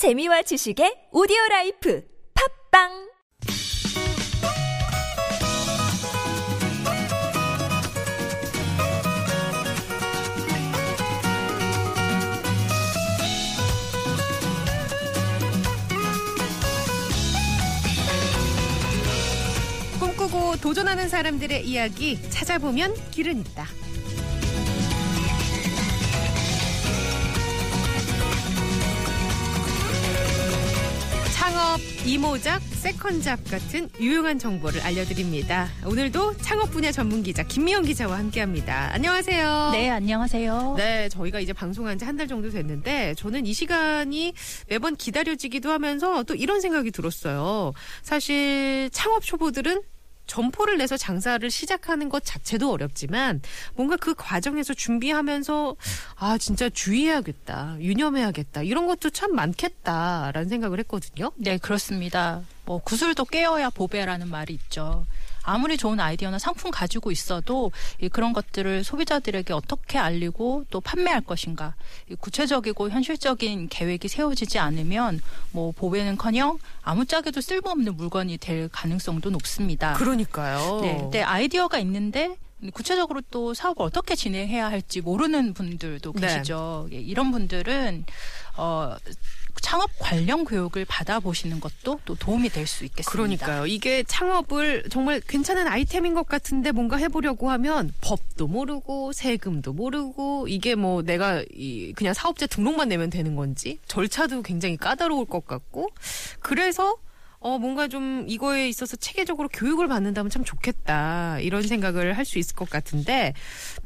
재미와 지식의 오디오 라이프 팝빵 꿈꾸고 도전하는 사람들의 이야기 찾아보면 길은 있다. 창업, 이모작, 세컨잡 같은 유용한 정보를 알려드립니다. 오늘도 창업 분야 전문 기자 김미영 기자와 함께합니다. 안녕하세요. 네, 안녕하세요. 네, 저희가 이제 방송한 지 한 달 정도 됐는데 저는 이 시간이 매번 기다려지기도 하면서 또 이런 생각이 들었어요. 사실 창업 초보들은 점포를 내서 장사를 시작하는 것 자체도 어렵지만 뭔가 그 과정에서 준비하면서 아 진짜 주의해야겠다 유념해야겠다 이런 것도 참 많겠다라는 생각을 했거든요. 네, 그렇습니다. 뭐 구슬도 깨어야 보배라는 말이 있죠. 아무리 좋은 아이디어나 상품 가지고 있어도 이 그런 것들을 소비자들에게 어떻게 알리고 또 판매할 것인가 이 구체적이고 현실적인 계획이 세워지지 않으면 뭐 보배는커녕 아무짝에도 쓸모없는 물건이 될 가능성도 높습니다. 그러니까요. 네, 근데 아이디어가 있는데 구체적으로 또 사업을 어떻게 진행해야 할지 모르는 분들도 네. 계시죠. 예, 이런 분들은 어 창업 관련 교육을 받아보시는 것도 또 도움이 될 수 있겠습니다. 그러니까요. 이게 창업을 정말 괜찮은 아이템인 것 같은데 뭔가 해보려고 하면 법도 모르고 세금도 모르고 이게 뭐 내가 이 그냥 사업자 등록만 내면 되는 건지 절차도 굉장히 까다로울 것 같고 그래서 어 뭔가 좀 이거에 있어서 체계적으로 교육을 받는다면 참 좋겠다 이런 생각을 할 수 있을 것 같은데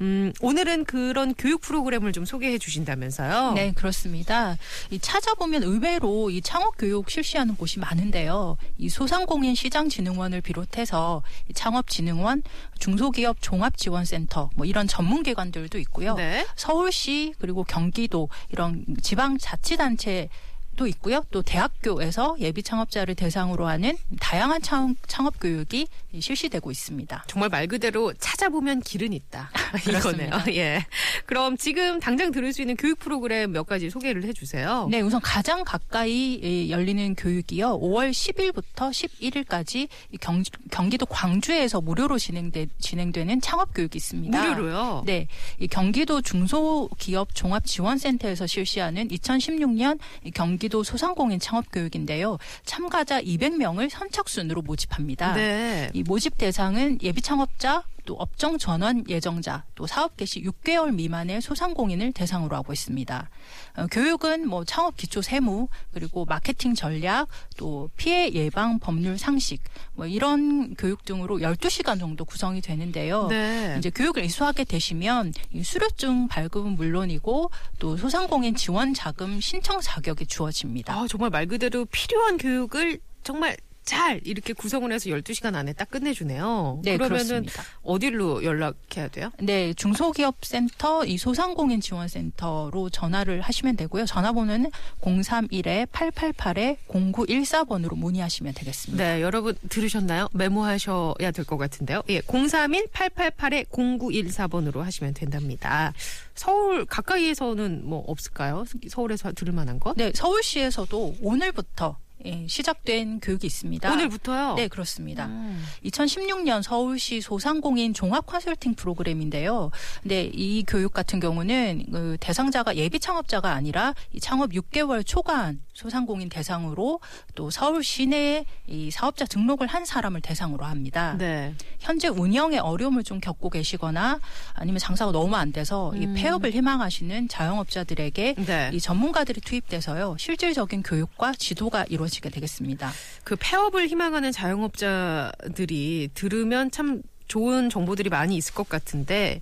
음 오늘은 그런 교육 프로그램을 좀 소개해 주신다면서요. 네, 그렇습니다. 이 찾아보면 의외로 이 창업 교육 실시하는 곳이 많은데요. 이 소상공인 시장진흥원을 비롯해서 이 창업진흥원, 중소기업 종합지원센터 뭐 이런 전문기관들도 있고요. 네. 서울시 그리고 경기도 이런 지방자치단체 도 있고요. 또 대학교에서 예비 창업자를 대상으로 하는 다양한 창업, 창업 교육이 실시되고 있습니다. 정말 말 그대로 찾아보면 길은 있다. 이거네요. 예. 그럼 지금 당장 들을 수 있는 교육 프로그램 몇 가지 소개를 해주세요. 네, 우선 가장 가까이 예, 열리는 교육이요. 5월 10일부터 11일까지 경, 경기도 광주에서 무료로 진행되, 진행되는 창업 교육이 있습니다. 무료로요. 네, 이 경기도 중소기업 종합지원센터에서 실시하는 2016년 이 경기도 소상공인 창업 교육인데요. 참가자 200명을 선착순으로 모집합니다. 네. 이 모집 대상은 예비 창업자, 또 업종 전환 예정자, 또 사업 개시 6개월 미만의 소상공인을 대상으로 하고 있습니다. 어, 교육은 뭐 창업 기초 세무, 그리고 마케팅 전략, 또 피해 예방 법률 상식, 뭐 이런 교육 등으로 12시간 정도 구성이 되는데요. 네. 이제 교육을 이수하게 되시면 이 수료증 발급은 물론이고 또 소상공인 지원 자금 신청 자격이 주어집니다. 아, 정말 말 그대로 필요한 교육을 정말 잘 이렇게 구성을 해서 12시간 안에 딱 끝내주네요. 네, 그러면은 그렇습니다. 어디로 연락해야 돼요? 네, 중소기업센터 이 소상공인 지원센터로 전화를 하시면 되고요. 전화번호는 031-888-0914번으로 문의하시면 되겠습니다. 네, 여러분 들으셨나요? 메모하셔야 될 것 같은데요. 예, 031-888-0914번으로 하시면 된답니다. 서울 가까이에서는 뭐 없을까요? 서울에서 들을 만한 것? 네, 서울시에서도 오늘부터 예, 시작된 교육이 있습니다. 오늘부터요? 네, 그렇습니다. 음. 2016년 서울시 소상공인 종합 컨설팅 프로그램인데요. 근데 이 교육 같은 경우는 그 대상자가 예비 창업자가 아니라 이 창업 6개월 초과한 소상공인 대상으로 또 서울 시내에 이 사업자 등록을 한 사람을 대상으로 합니다. 네. 현재 운영에 어려움을 좀 겪고 계시거나 아니면 장사가 너무 안 돼서 이 음. 폐업을 희망하시는 자영업자들에게 네. 이 전문가들이 투입돼서요 실질적인 교육과 지도가 이루어지 게 되겠습니다. 그 폐업을 희망하는 자영업자들이 들으면 참 좋은 정보들이 많이 있을 것 같은데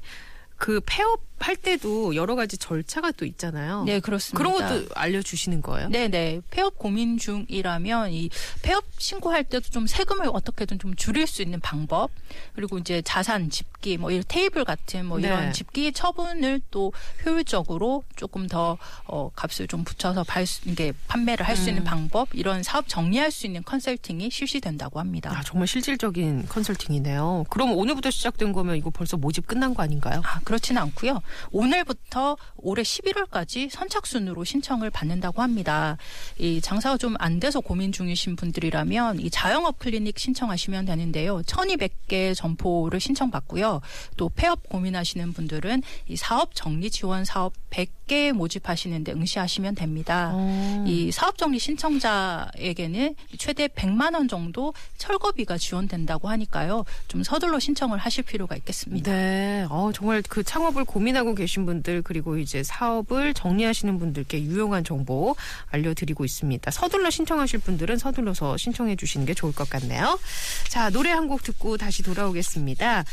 그 폐업할 때도 여러 가지 절차가 또 있잖아요. 네 그렇습니다. 그런 것도 알려주시는 거예요? 네 네 폐업 고민 중이라면 이 폐업 신고할 때도 좀 세금을 어떻게든 좀 줄일 수 있는 방법 그리고 이제 자산 집기 뭐 이런 테이블 같은 뭐 네. 이런 집기 처분을 또 효율적으로 조금 더 어, 값을 좀 붙여서 발 수, 이게 판매를 할수 있는 음. 방법 이런 사업 정리할 수 있는 컨설팅이 실시된다고 합니다. 아, 정말 실질적인 컨설팅이네요. 그럼 오늘부터 시작된 거면 이거 벌써 모집 끝난 거 아닌가요? 아, 그렇지는 않고요. 오늘부터 올해 11월까지 선착순으로 신청을 받는다고 합니다. 이 장사가 좀 안 돼서 고민 중이신 분들이라면 이 자영업 클리닉 신청하시면 되는데요. 1200개 점포를 신청받고요. 또 폐업 고민하시는 분들은 이 사업 정리 지원 사업 100 개 모집하시는데 응시하시면 됩니다. 어. 이 사업 정리 신청자에게는 최대 100만 원 정도 철거비가 지원된다고 하니까요. 좀 서둘러 신청을 하실 필요가 있겠습니다. 네. 어, 정말 그 창업을 고민하고 계신 분들 그리고 이제 사업을 정리하시는 분들께 유용한 정보 알려드리고 있습니다. 서둘러 신청하실 분들은 서둘러서 신청해 주시는 게 좋을 것 같네요. 자, 노래 한 곡 듣고 다시 돌아오겠습니다.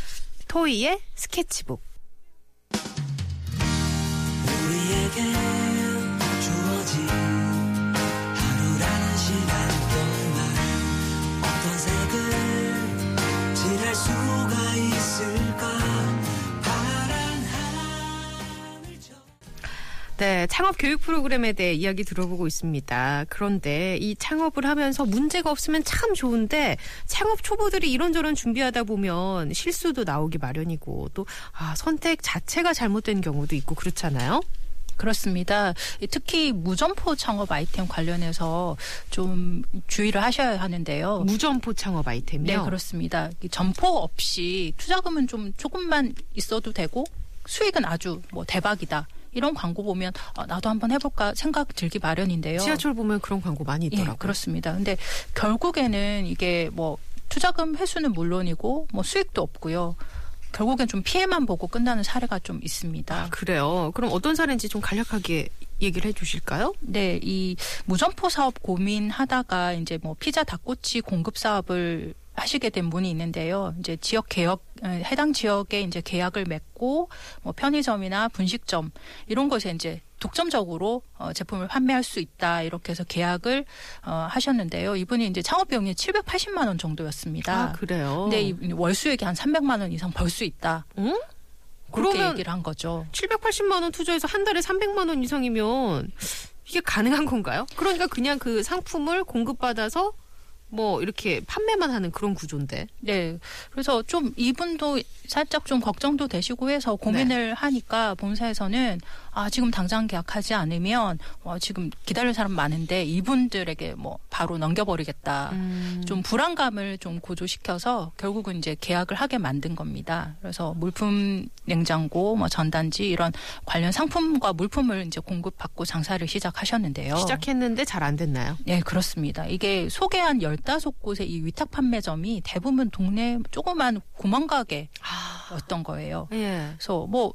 토이의 스케치북. 네, 창업 교육 프로그램에 대해 이야기 들어보고 있습니다. 그런데 이 창업을 하면서 문제가 없으면 참 좋은데 창업 초보들이 이런저런 준비하다 보면 실수도 나오기 마련이고 또 아, 선택 자체가 잘못된 경우도 있고 그렇잖아요. 그렇습니다. 특히 무점포 창업 아이템 관련해서 좀 주의를 하셔야 하는데요. 무점포 창업 네, 아이템이요. 그렇습니다. 이 점포 없이 투자금은 좀 조금만 있어도 되고 수익은 아주 뭐 대박이다. 이런 광고 보면 어, 나도 한번 해볼까 생각 들기 마련인데요. 지하철 보면 그런 광고 많이 예, 있더라고요. 그렇습니다. 근데 결국에는 이게 뭐 투자금 회수는 물론이고 뭐 수익도 없고요. 결국엔 좀 피해만 보고 끝나는 사례가 좀 있습니다. 아, 그래요. 그럼 어떤 사례인지 좀 간략하게 얘기를 해주실까요? 네, 이 무점포 사업 고민하다가 이제 뭐 피자 닭꼬치 공급 사업을 하시게 된 분이 있는데요. 이제 지역 개혁 에, 해당 지역에 이제 계약을 맺고 뭐 편의점이나 분식점 이런 곳에 이제 독점적으로 어, 제품을 판매할 수 있다 이렇게 해서 계약을 어, 하셨는데요. 이분이 이제 창업 비용이 780만 원 정도였습니다. 아, 그래요. 근데 이 월수익이 한 300만 원 이상 벌 수 있다. 응? 그렇게 얘기를 한 거죠. 780만 원 투자해서 한 달에 300만 원 이상이면 이게 가능한 건가요? 그러니까 그냥 그 상품을 공급받아서 뭐 이렇게 판매만 하는 그런 구조인데. 네. 그래서 좀 이분도 살짝 좀 걱정도 되시고 해서 고민을 하니까 본사에서는 아, 지금 당장 계약하지 않으면 와, 지금 기다릴 사람 많은데 이분들에게 뭐 바로 넘겨버리겠다. 음. 좀 불안감을 좀 고조시켜서 결국은 이제 계약을 하게 만든 겁니다. 그래서 물품 냉장고, 뭐 전단지 이런 관련 상품과 물품을 이제 공급받고 장사를 시작하셨는데요. 시작했는데 잘 안 됐나요? 네, 그렇습니다. 이게 소개한 15곳의 이 위탁 판매점이 대부분 동네 조그만 구멍가게였던 거예요. 예. 그래서 뭐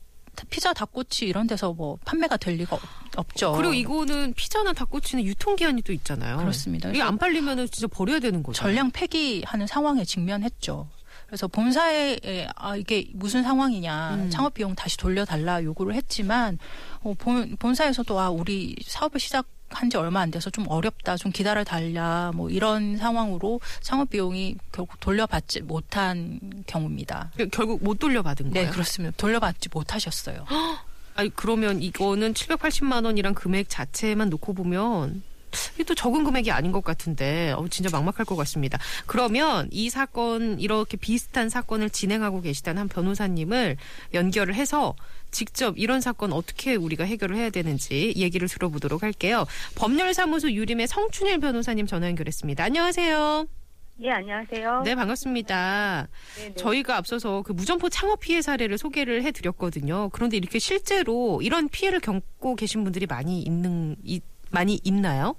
피자 닭꼬치 이런 데서 뭐 판매가 될 리가 없, 없죠. 그리고 이거는 피자나 닭꼬치는 유통기한이 또 있잖아요. 그렇습니다. 이게 안 팔리면은 진짜 버려야 되는 거죠. 전량 폐기하는 상황에 직면했죠. 그래서 본사에 아 이게 무슨 상황이냐 음. 창업 비용 다시 돌려달라 요구를 했지만 어, 본, 본사에서도 아 우리 사업을 시작 한지 얼마 안 돼서 좀 어렵다 좀 기다려 달라 뭐 이런 상황으로 창업 비용이 결국 돌려받지 못한 경우입니다. 그- 결국 못 돌려받은 네 거예요. 그렇습니다. 돌려받지 못하셨어요. 아니 그러면 이거는 780만 원이란 금액 자체만 놓고 보면 이게 또 적은 금액이 아닌 것 같은데 어, 진짜 막막할 것 같습니다. 그러면 이 사건 이렇게 비슷한 사건을 진행하고 계시다는 한 변호사님을 연결을 해서 직접 이런 사건 어떻게 우리가 해결을 해야 되는지 얘기를 들어보도록 할게요. 법률사무소 유림의 성춘일 변호사님 전화 연결했습니다. 안녕하세요. 예, 안녕하세요. 네 반갑습니다. 네네. 저희가 앞서서 그 무점포 창업 피해 사례를 소개를 해드렸거든요. 그런데 이렇게 실제로 이런 피해를 겪고 계신 분들이 많이 있는 이, 많이 있나요?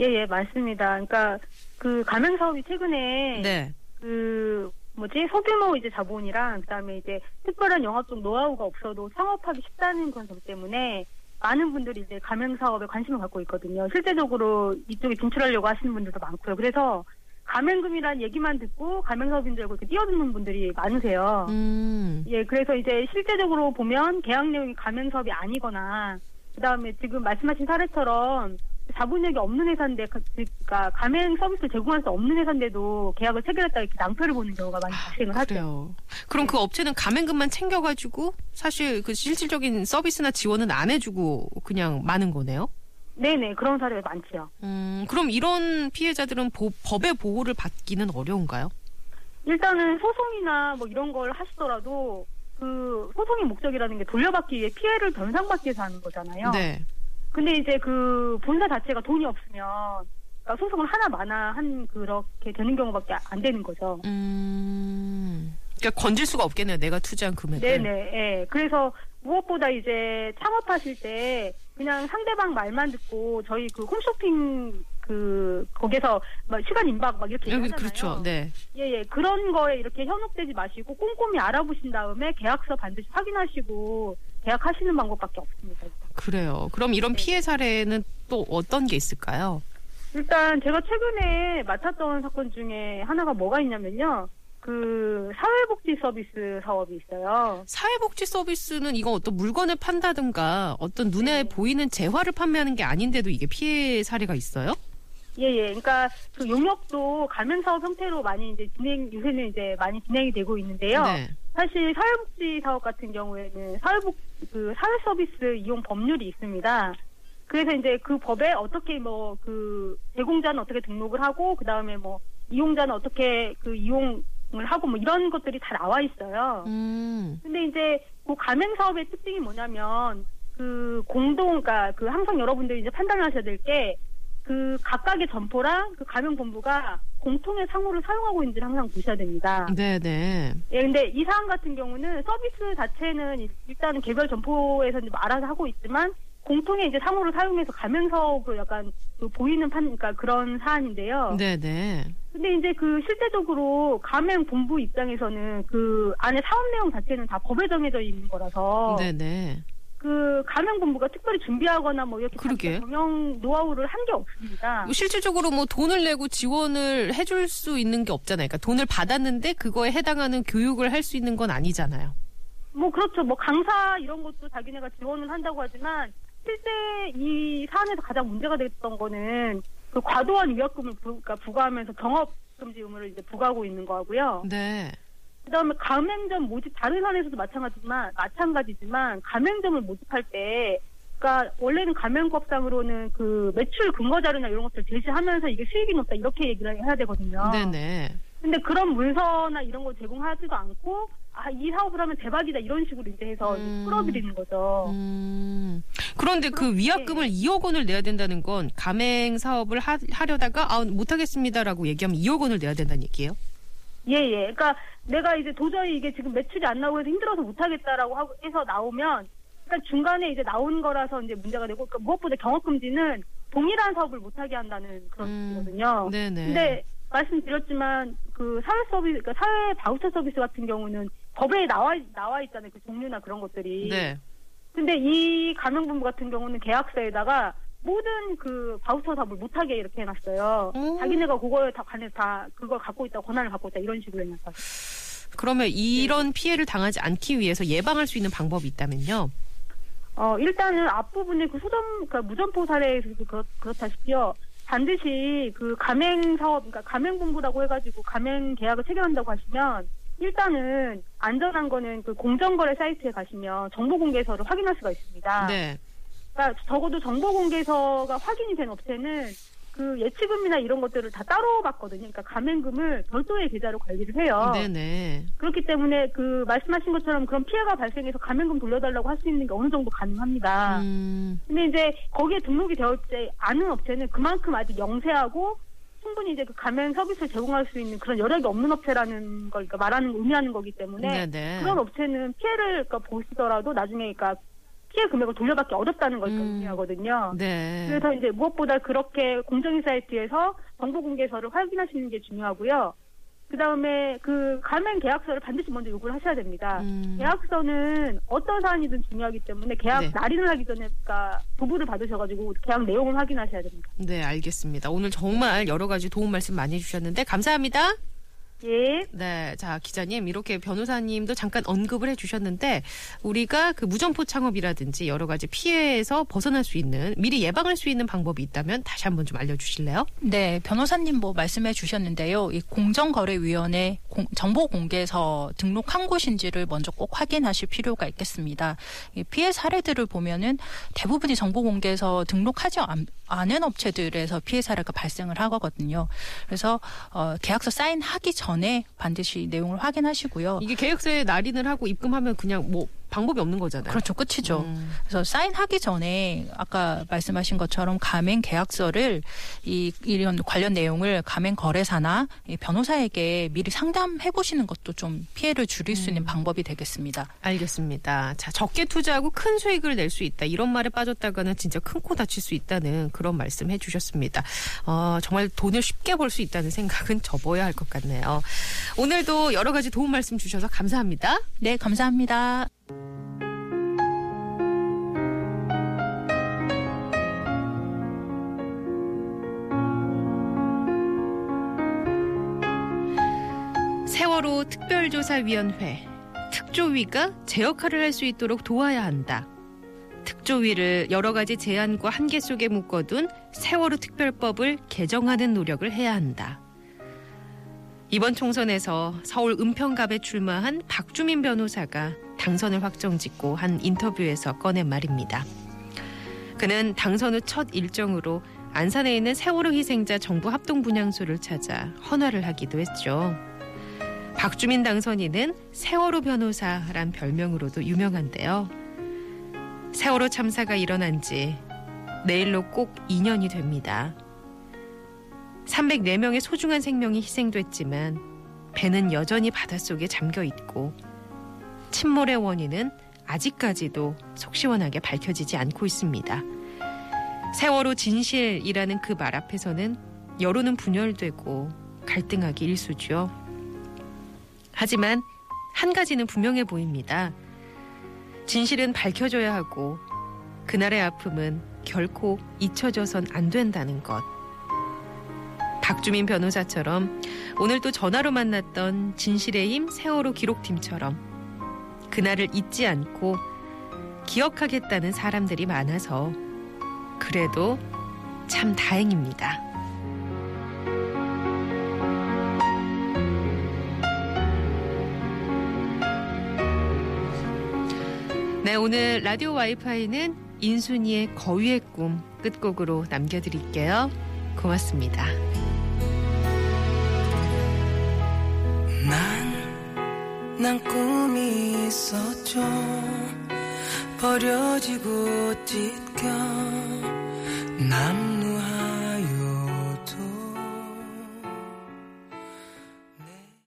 예, 예, 맞습니다. 그러니까 그 가맹 사업이 최근에 네. 그 뭐지 소규모 이제 자본이랑 그다음에 이제 특별한 영업적 노하우가 없어도 창업하기 쉽다는 그런 점 때문에 많은 분들이 이제 가맹 사업에 관심을 갖고 있거든요. 실제적으로 이쪽에 진출하려고 하시는 분들도 많고요. 그래서 가맹금이라는 얘기만 듣고 가맹 사업인 줄 알고 이렇게 뛰어드는 분들이 많으세요. 음. 예, 그래서 이제 실제적으로 보면 계약 내용이 가맹 사업이 아니거나 그다음에 지금 말씀하신 사례처럼 자본력이 없는 회사인데 그- 그러니까 가맹 서비스를 제공할 수 없는 회사인데도 계약을 체결했다 이렇게 낭패를 보는 경우가 많이 발생을 하죠. 그래요. 그럼 그 업체는 가맹금만 챙겨가지고 사실 그 실질적인 서비스나 지원은 안 해주고 그냥 많은 거네요. 네네 그런 사례가 많지요. 음, 그럼 이런 피해자들은 보- 법의 보호를 받기는 어려운가요? 일단은 소송이나 뭐 이런 걸 하시더라도 그 소송의 목적이라는 게 돌려받기 위해 피해를 변상받기 위해서 하는 거잖아요. 네. 근데 이제 그 본사 자체가 돈이 없으면 그러니까 소송을 하나 마나 한 그렇게 되는 경우밖에 안 되는 거죠. 음. 그러니까 건질 수가 없겠네요. 내가 투자한 금액을. 네네. 예. 그래서 무엇보다 이제 창업하실 때 그냥 상대방 말만 듣고 저희 그 홈쇼핑 그 거기서 막 시간 임박 막 이렇게 여기. 그렇죠. 네. 예예. 그런 거에 이렇게 현혹되지 마시고 꼼꼼히 알아보신 다음에 계약서 반드시 확인하시고 계약하시는 방법밖에 없습니다. 일단. 그래요. 그럼 이런 네. 피해 사례는 또 어떤 게 있을까요? 일단 제가 최근에 맡았던 사건 중에 하나가 뭐가 있냐면요. 그 사회복지 서비스 사업이 있어요. 사회복지 서비스는 이건 어떤 물건을 판다든가 어떤 눈에 네. 보이는 재화를 판매하는 게 아닌데도 이게 피해 사례가 있어요? 예 예. 그러니까 그 용역도 가맹 사업 형태로 많이 이제 진행 요새는 이제 많이 진행이 되고 있는데요. 네. 사실 사회복지 사업 같은 경우에는 사회복 그 사회 서비스 이용 법률이 있습니다. 그래서 이제 그 법에 어떻게 뭐 그 제공자는 어떻게 등록을 하고 그 다음에 뭐 이용자는 어떻게 그 이용을 하고 뭐 이런 것들이 다 나와 있어요. 음. 근데 이제 그 가맹 사업의 특징이 뭐냐면 그 공동, 그러니까 그 항상 여러분들이 이제 판단하셔야 될게 그 각각의 점포랑 그 가맹 본부가 공통의 상호를 사용하고 있는지를 항상 보셔야 됩니다. 네네. 예, 근데 이 사안 같은 경우는 서비스 자체는 일- 일단은 개별 점포에서 뭐 알아서 하고 있지만 공통의 이제 상호를 사용해서 가맹 사업으로 약간 그 보이는 판, 그러니까 그런 사안인데요. 네네. 근데 이제 그 실제적으로 가맹 본부 입장에서는 그 안에 사업 내용 자체는 다 법에 정해져 있는 거라서 네네. 그 가맹 본부가 특별히 준비하거나 뭐 이렇게 그러게. 경영 노하우를 한 게 없습니다. 뭐 실질적으로 뭐 돈을 내고 지원을 해줄 수 있는 게 없잖아요. 그러니까 돈을 받았는데 그거에 해당하는 교육을 할 수 있는 건 아니잖아요. 뭐 그렇죠. 뭐 강사 이런 것도 자기네가 지원을 한다고 하지만 실제 이 사안에서 가장 문제가 됐던 거는 그 과도한 위약금을 부, 그러니까 부과하면서 경업 금지 의무를 이제 부과하고 있는 거고요. 네. 그다음에 가맹점 모집 다른 산에서도 마찬가지지만 마찬가지지만 가맹점을 모집할 때 그러니까 원래는 가맹법상으로는 그 매출 근거 자료나 이런 것들 제시하면서 이게 수익이 높다 이렇게 얘기를 해야 되거든요. 네네. 근데 그런 문서나 이런 거 제공하지도 않고 아 이 사업을 하면 대박이다 이런 식으로 이제 해서 음. 끌어들이는 거죠. 음. 그런데 그. 위약금을 2억 원을 내야 된다는 건 가맹 사업을 하, 하려다가 아 못하겠습니다라고 얘기하면 2억 원을 내야 된다는 얘기예요? 예 예. 그러니까 내가 이제 도저히 이게 지금 매출이 안 나오고 해서 힘들어서 못하겠다라고 하고 해서 나오면 그러니까 중간에 이제 나온 거라서 이제 문제가 되고 그러니까 무엇보다 경업 금지는 동일한 사업을 못하게 한다는 그런 음. 뜻이거든요. 네네. 근데 말씀드렸지만 그 사회 서비스, 그러니까 사회 바우처 서비스 같은 경우는 법에 나와 나와 있잖아요. 그 종류나 그런 것들이. 네. 근데 이 가맹본부 같은 경우는 계약서에다가 모든 그 바우처 사업을 못하게 이렇게 해놨어요. 오. 자기네가 그거에 다 관해 다 그걸 갖고 있다 권한을 갖고 있다 이런 식으로 해놨어요. 그러면 네. 이런 피해를 당하지 않기 위해서 예방할 수 있는 방법이 있다면요? 어 일단은 앞부분에 그 소점 그러니까 무점포 사례에서 그렇, 그렇다시피요. 반드시 그 가맹 사업, 그러니까 가맹본부라고 해가지고 가맹 계약을 체결한다고 하시면 일단은 안전한 거는 그 공정거래 사이트에 가시면 정보 공개서를 확인할 수가 있습니다. 네. 그러니까 적어도 정보 공개서가 확인이 된 업체는 그 예치금이나 이런 것들을 다 따로 받거든요. 그러니까 가맹금을 별도의 계좌로 관리를 해요. 네네. 그렇기 때문에 그 말씀하신 것처럼 그런 피해가 발생해서 가맹금 돌려달라고 할 수 있는 게 어느 정도 가능합니다. 음, 근데 이제 거기에 등록이 되어 있지 않은 업체는 그만큼 아직 영세하고 충분히 이제 그 가맹 서비스를 제공할 수 있는 그런 여력이 없는 업체라는 걸 그러니까 말하는 의미하는 거기 때문에 네네. 그런 업체는 피해를 그러니까 보시더라도 나중에 그러니까 피해 금액을 돌려받기 어렵다는 걸 음. 의미하거든요. 네. 그래서 이제 무엇보다 그렇게 공정위 사이트에서 정보 공개서를 확인하시는 게 중요하고요. 그 다음에 그 가맹 계약서를 반드시 먼저 요구를 하셔야 됩니다. 음, 계약서는 어떤 사안이든 중요하기 때문에 계약 네. 날인을 하기 전에 그러니까 도부를 받으셔가지고 계약 내용을 확인하셔야 됩니다. 네, 알겠습니다. 오늘 정말 여러 가지 도움 말씀 많이 해주셨는데 감사합니다. 예. 네, 자 기자님 이렇게 변호사님도 잠깐 언급을 해 주셨는데 우리가 그 무점포 창업이라든지 여러 가지 피해에서 벗어날 수 있는 미리 예방할 수 있는 방법이 있다면 다시 한번 좀 알려주실래요? 네, 변호사님 뭐 말씀해 주셨는데요. 이 공정거래위원회 공- 정보공개서 등록한 곳인지를 먼저 꼭 확인하실 필요가 있겠습니다. 이 피해 사례들을 보면은 대부분이 정보공개서 등록하지 않, 않은 업체들에서 피해 사례가 발생을 하거든요. 그래서 어, 계약서 사인하기 전에 반드시 내용을 확인하시고요. 이게 계약서에 날인을 하고 입금하면 그냥 뭐 방법이 없는 거잖아요. 그렇죠, 끝이죠. 음. 그래서 사인하기 전에 아까 말씀하신 것처럼 가맹 계약서를 이 이런 관련 내용을 가맹 거래사나 이 변호사에게 미리 상담해 보시는 것도 좀 피해를 줄일 수 있는 방법이 되겠습니다. 알겠습니다. 자, 적게 투자하고 큰 수익을 낼 수 있다. 이런 말에 빠졌다가는 진짜 큰 코 다칠 수 있다는 그런 말씀 해 주셨습니다. 어, 정말 돈을 쉽게 벌 수 있다는 생각은 접어야 할 것 같네요. 오늘도 여러 가지 도움 말씀 주셔서 감사합니다. 네, 감사합니다. 특별조사위원회 특조위가 제 역할을 할 수 있도록 도와야 한다. 특조위를 여러 가지 제안과 한계 속에 묶어둔 세월호 특별법을 개정하는 노력을 해야 한다. 이번 총선에서 서울 은평갑에 출마한 박주민 변호사가 당선을 확정짓고 한 인터뷰에서 꺼낸 말입니다. 그는 당선 후 첫 일정으로 안산에 있는 세월호 희생자 정부 합동 분향소를 찾아 헌화를 하기도 했죠. 박주민 당선인은 세월호 변호사란 별명으로도 유명한데요. 세월호 참사가 일어난 지 내일로 꼭 2년이 됩니다. 304명의 소중한 생명이 희생됐지만 배는 여전히 바닷속에 잠겨 있고 침몰의 원인은 아직까지도 속 시원하게 밝혀지지 않고 있습니다. 세월호 진실이라는 그 말 앞에서는 여론은 분열되고 갈등하기 일쑤죠. 하지만 한 가지는 분명해 보입니다. 진실은 밝혀져야 하고 그날의 아픔은 결코 잊혀져선 안 된다는 것. 박주민 변호사처럼 오늘 또 전화로 만났던 진실의 힘 세월호 기록팀처럼 그날을 잊지 않고 기억하겠다는 사람들이 많아서 그래도 참 다행입니다. 네, 오늘 라디오 와이파이는 인순이의 거위의 꿈 끝곡으로 남겨드릴게요. 고맙습니다. 난, 난 꿈이 있었죠. 버려지고 찢겨 남루하여도